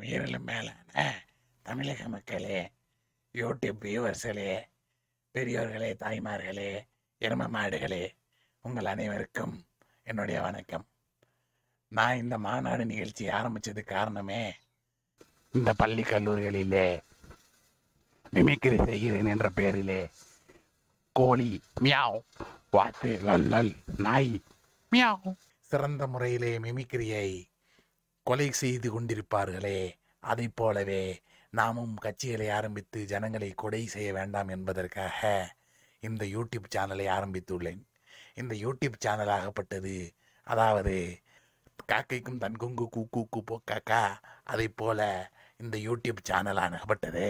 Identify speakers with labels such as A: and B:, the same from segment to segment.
A: உயிரிலும் மேலான தமிழக மக்களே யூடியூப் வியூவர்ஸுகளே பெரியோர்களே தாய்மார்களே எரும மாடுகளே உங்கள் அனைவருக்கும் என்னுடைய வணக்கம். நான் இந்த மாநாடு நிகழ்ச்சி ஆரம்பிச்சது காரணமே இந்த பள்ளி கல்லூரிகளிலே மிமிக்ரி செய்கிறேன் என்ற பெயரிலே கோழி மியாவ் வாத்து லல் நாய் மியாவ். சிறந்த முறையிலே மிமிக்ரியை கொலை செய்து கொண்டிருப்பார்களே. அதைப் போலவே நாமும் கட்சிகளை ஆரம்பித்து ஜனங்களை கொலை செய்ய வேண்டாம் என்பதற்காக இந்த யூடியூப் சேனலை ஆரம்பித்துள்ளேன். இந்த யூடியூப் சேனல் ஆகப்பட்டது. அதாவது காக்கைக்கும் தன் குங்கு கூ கூ போ காக்கா அதைப் போல இந்த யூடியூப் சேனல் ஆகப்பட்டது.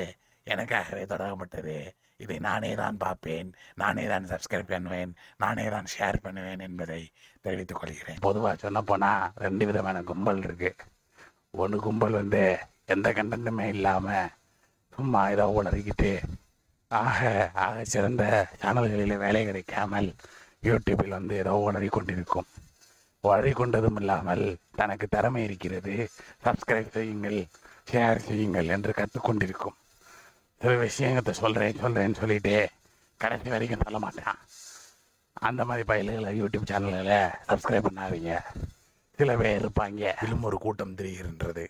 A: எனக்காகவே தொடங்கப்பட்டது இதை நானே தான் பார்ப்பேன் நானே தான் சப்ஸ்கிரைப் பண்ணுவேன் நானே தான் ஷேர் பண்ணுவேன் என்பதை தெரிவித்துக் கொள்கிறேன். பொதுவாக சொல்ல போனால் ரெண்டு விதமான கும்பல் இருக்குது ஒன்று கும்பல் வந்து எந்த கண்டனமே இல்லாமல் சும்மா ஏதோ உளறிக்கிட்டு ஆக ஆக சிறந்த சேனல்களில் வேலை கிடைக்காமல் யூடியூப்பில் வந்து ஏதோ உளறி கொண்டிருக்கும். உளறி கொண்டதும் இல்லாமல் தனக்கு திறமை இருக்கிறது சப்ஸ்கிரைப் செய்யுங்கள் ஷேர் செய்யுங்கள் என்று கற்றுக்கொண்டிருக்கும் சில விஷயத்தை சொல்கிறேன் சொல்கிறேன்னு சொல்லிட்டு கடைசி வரைக்கும் சொல்ல மாட்டான். அந்த மாதிரி பயில்களை யூடியூப் சேனலில் சப்ஸ்கிரைப் பண்ணாதீங்க. சில பேர் இருப்பாங்க. இதிலும் ஒரு கூட்டம் தெரிகின்றது.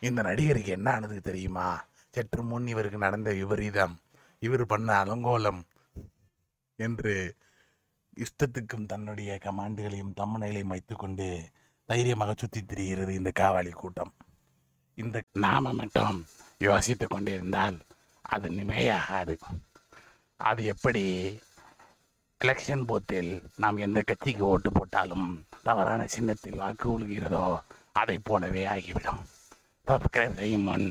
A: இந்த நடிகருக்கு என்ன ஆனது தெரியுமா? சற்று முன் இவருக்கு நடந்த விபரீதம். இவர் பண்ண அலங்கோலம் என்று இஷ்டத்துக்கும் தன்னுடைய கமாண்டுகளையும் தம்மனைகளையும் வைத்துக்கொண்டு தைரியமாக சுற்றி திரிகிறது இந்த காவாலி கூட்டம். இந்த நாம மட்டும் யோசித்து கொண்டிருந்தால் அது நிமையாகாது அது எப்படி? எலெக்ஷன் போத்தில் நாம் எந்த கட்சிக்கு ஓட்டு போட்டாலும் தவறான சின்னத்தில் வாக்கு விழுகிறதோ அதை போலவே ஆகிவிடும். சப்ஸ்கிரைப் செய்யும் முன்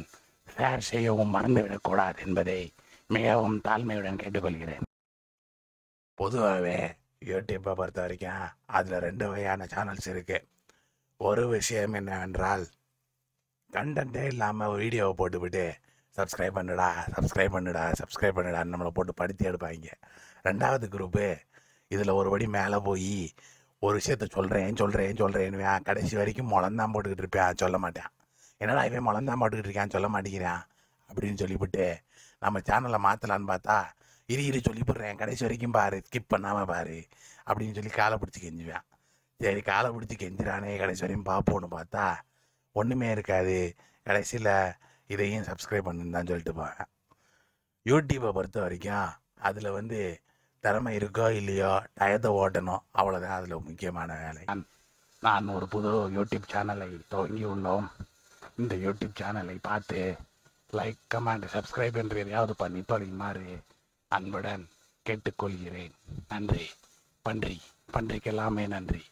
A: ஷேர் செய்யவும் மறந்துவிடக்கூடாது என்பதை மிகவும் தாழ்மையுடன் கேட்டுக்கொள்கிறேன். பொதுவாகவே யூடியூப்பை பொறுத்த வரைக்கும் அதில் ரெண்டு வகையான சேனல்ஸ் இருக்கு. ஒரு விஷயம் என்னவென்றால் கண்டென்ட்டே இல்லாமல் வீடியோவை போட்டுவிட்டு சப்ஸ்கிரைப் பண்ணுடா சப்ஸ்கிரைப் பண்ணுடா சப்ஸ்கிரைப் பண்ணுடான்னு நம்மளை போட்டு படுத்தி எடுப்பாங்க. ரெண்டாவது குரூப்பு இதில் ஒரு படி மேலே போய் ஒரு விஷயத்த சொல்கிறேன் சொல்கிறேன் சொல்கிறேன்னு கடைசி வரைக்கும் முளந்தான் போட்டுக்கிட்டு இருப்பேன் சொல்ல மாட்டேன். என்னடா இவன் முளந்தான் போட்டுக்கிட்டு இருக்கான்? சொல்ல மாட்டேங்கிறான். அப்படின்னு சொல்லிவிட்டு நம்ம சேனலை மாற்றலான்னு பார்த்தா இரு இரு சொல்லி போடுறேன் கடைசி வரைக்கும் பாரு. ஸ்கிப் பண்ணாமல் பாரு. அப்படின்னு சொல்லி காலை பிடிச்சி கெஞ்சுவேன். சரி காலை பிடிச்சி கெஞ்சுறானே கடைசி வரையும் பார்ப்போன்னு பார்த்தா ஒன்றுமே இருக்காது. கடைசியில் இதையும் சப்ஸ்கிரைப் பண்ணுன்னு சொல்லிட்டு போவேன் யூடியூப்பை பொறுத்த வரைக்கும் அதில் வந்து திறமை இருக்கோ இல்லையோ டயத்தை ஓட்டணும் அவ்வளோதான் அதில் முக்கியமான வேலை. நான் ஒரு புது யூடியூப் சேனலை துவங்கி உள்ளோம். இந்த யூடியூப் சேனலை பார்த்து லைக் கமெண்ட் சப்ஸ்கிரைப் என்று எதையாவது பண்ணி தொலையுமாறு அன்புடன் கேட்டுக்கொள்கிறேன். நன்றி. பன்றி. பன்றிக்கெல்லாமே நன்றி.